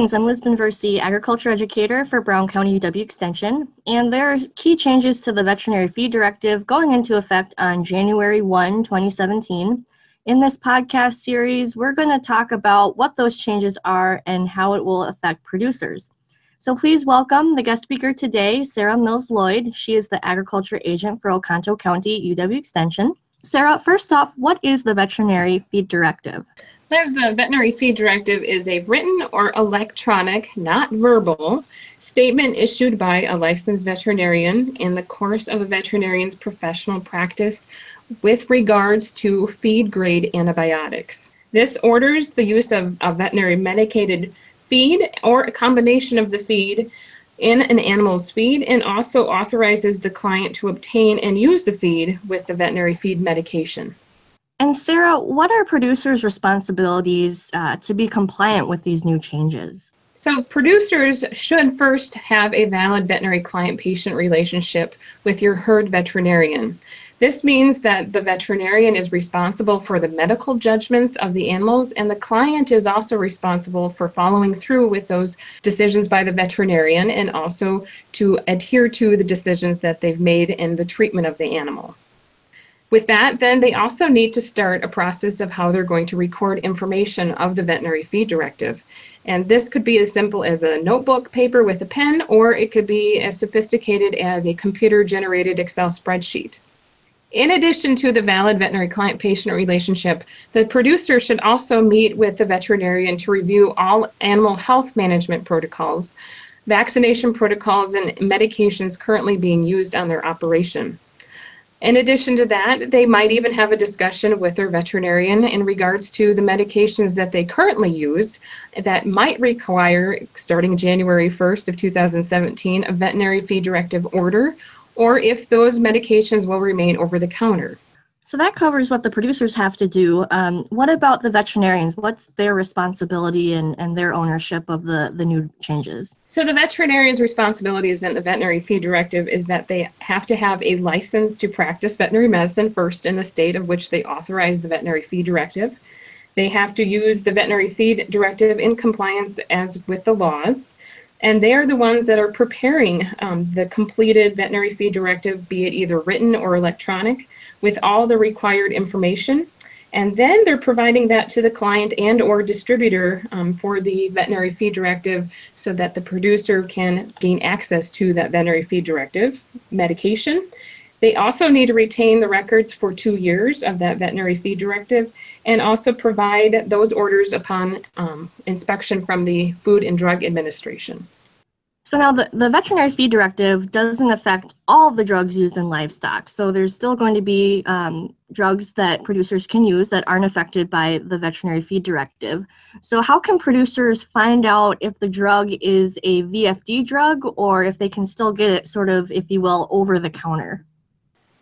Greetings, I'm Liz Binversie, agriculture educator for Brown County UW Extension, and there are key changes to the Veterinary Feed Directive going into effect on January 1, 2017. In this podcast series, we're going to talk about what those changes are and how it will affect producers. So please welcome the guest speaker today, Sarah Mills Lloyd. She is the agriculture agent for Oconto County UW Extension. Sarah, first off, what is the Veterinary Feed Directive? As the Veterinary Feed Directive is a written or electronic, not verbal, statement issued by a licensed veterinarian in the course of a veterinarian's professional practice with regards to feed grade antibiotics. This orders the use of a veterinary medicated feed or a combination of the feed in an animal's feed and also authorizes the client to obtain and use the feed with the veterinary feed medication. And Sarah, what are producers' responsibilities uh, to be compliant with these new changes? So, producers should first have a valid veterinary client patient relationship with your herd veterinarian. This means that the veterinarian is responsible for the medical judgments of the animals, and the client is also responsible for following through with those decisions by the veterinarian and also to adhere to the decisions that they've made in the treatment of the animal. With that, then they also need to start a process of how they're going to record information of the veterinary feed directive. And this could be as simple as a notebook paper with a pen, or it could be as sophisticated as a computer generated Excel spreadsheet. In addition to the valid veterinary client patient relationship, the producer should also meet with the veterinarian to review all animal health management protocols, vaccination protocols, and medications currently being used on their operation. In addition to that, they might even have a discussion with their veterinarian in regards to the medications that they currently use that might require, starting January 1st of 2017, a veterinary feed directive order, or if those medications will remain over the counter. So that covers what the producers have to do. Um, what about the veterinarians? What's their responsibility and, and their ownership of the, the new changes? So the veterinarian's responsibilities in the veterinary feed directive is that they have to have a license to practice veterinary medicine first in the state of which they authorize the veterinary feed directive. They have to use the veterinary feed directive in compliance as with the laws. And they are the ones that are preparing um, the completed veterinary feed directive, be it either written or electronic with all the required information. And then they're providing that to the client and or distributor um, for the veterinary feed directive so that the producer can gain access to that veterinary feed directive medication. They also need to retain the records for two years of that veterinary feed directive and also provide those orders upon um, inspection from the Food and Drug Administration. So now the, the veterinary feed directive doesn't affect all the drugs used in livestock. So there's still going to be um, drugs that producers can use that aren't affected by the veterinary feed directive. So how can producers find out if the drug is a VFD drug or if they can still get it sort of, if you will, over the counter?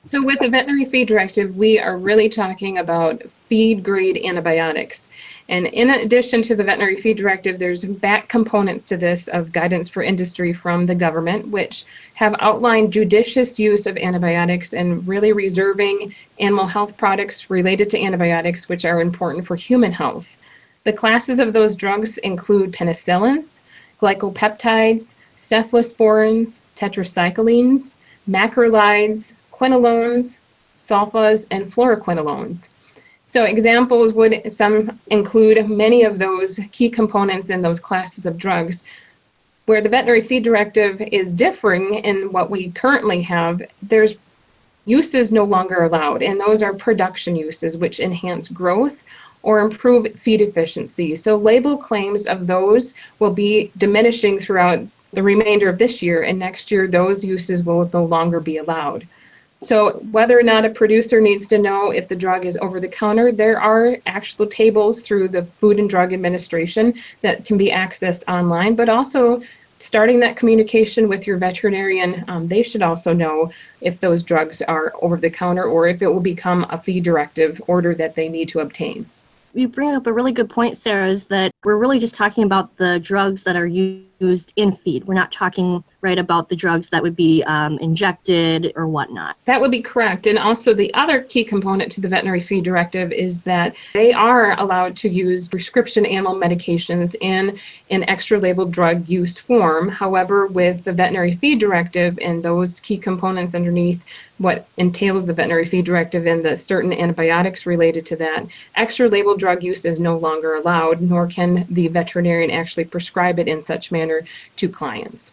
So with the veterinary feed directive, we are really talking about feed grade antibiotics. And in addition to the veterinary feed directive, there's back components to this of guidance for industry from the government, which have outlined judicious use of antibiotics and really reserving animal health products related to antibiotics, which are important for human health. The classes of those drugs include penicillins, glycopeptides, cephalosporins, tetracyclines, macrolides, quinolones, sulfas, and fluoroquinolones. So examples would some include many of those key components in those classes of drugs. Where the veterinary feed directive is differing in what we currently have, there's uses no longer allowed, and those are production uses which enhance growth or improve feed efficiency. So label claims of those will be diminishing throughout the remainder of this year, and next year those uses will no longer be allowed. So whether or not a producer needs to know if the drug is over the counter, there are actual tables through the Food and Drug Administration that can be accessed online, but also starting that communication with your veterinarian, um, they should also know if those drugs are over the counter or if it will become a feed directive order that they need to obtain. You bring up a really good point, Sarah, is that we're really just talking about the drugs that are used in feed. We're not talking right, about the drugs that would be um, injected or whatnot. That would be correct. And also, the other key component to the veterinary feed directive is that they are allowed to use prescription animal medications in an extra labeled drug use form. However, with the veterinary feed directive and those key components underneath what entails the veterinary feed directive and the certain antibiotics related to that, extra labeled drug use is no longer allowed, nor can the veterinarian actually prescribe it in such manner to clients.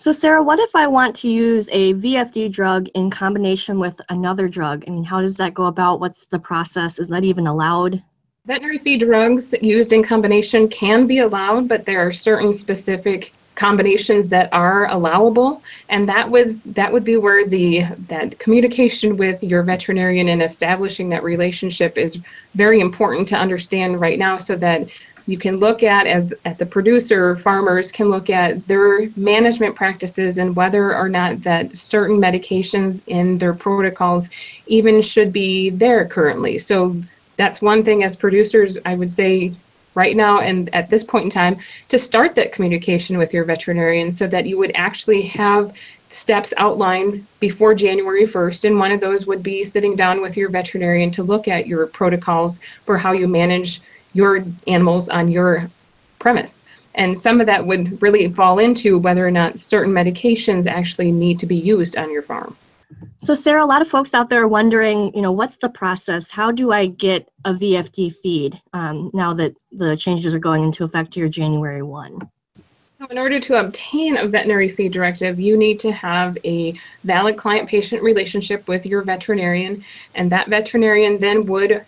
So, Sarah, what if I want to use a VFD drug in combination with another drug? I mean, how does that go about? What's the process? Is that even allowed? Veterinary fee drugs used in combination can be allowed, but there are certain specific combinations that are allowable and that was that would be where the that communication with your veterinarian and establishing that relationship is very important to understand right now so that you can look at as at the producer farmers can look at their management practices and whether or not that certain medications in their protocols even should be there currently so that's one thing as producers i would say right now and at this point in time to start that communication with your veterinarian so that you would actually have steps outlined before January 1st. And one of those would be sitting down with your veterinarian to look at your protocols for how you manage your animals on your premise. And some of that would really fall into whether or not certain medications actually need to be used on your farm. So, Sarah, a lot of folks out there are wondering, you know, what's the process? How do I get a VFD feed um, now that the changes are going into effect here January 1? In order to obtain a veterinary feed directive, you need to have a valid client patient relationship with your veterinarian, and that veterinarian then would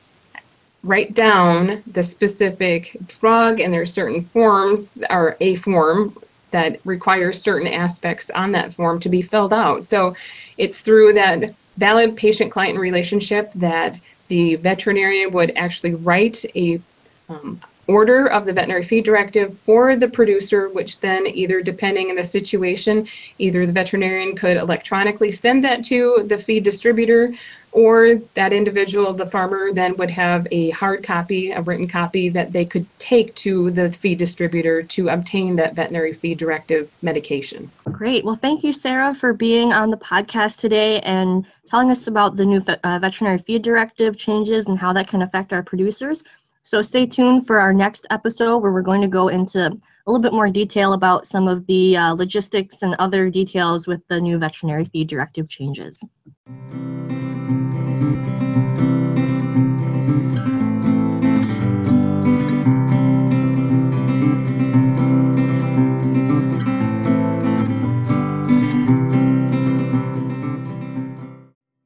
write down the specific drug, and there's certain forms, or a form that requires certain aspects on that form to be filled out. So it's through that valid patient client relationship that the veterinarian would actually write a um, order of the veterinary feed directive for the producer, which then either depending on the situation, either the veterinarian could electronically send that to the feed distributor or that individual, the farmer, then would have a hard copy, a written copy that they could take to the feed distributor to obtain that veterinary feed directive medication. Great. Well, thank you, Sarah, for being on the podcast today and telling us about the new uh, veterinary feed directive changes and how that can affect our producers. So stay tuned for our next episode where we're going to go into a little bit more detail about some of the uh, logistics and other details with the new veterinary feed directive changes.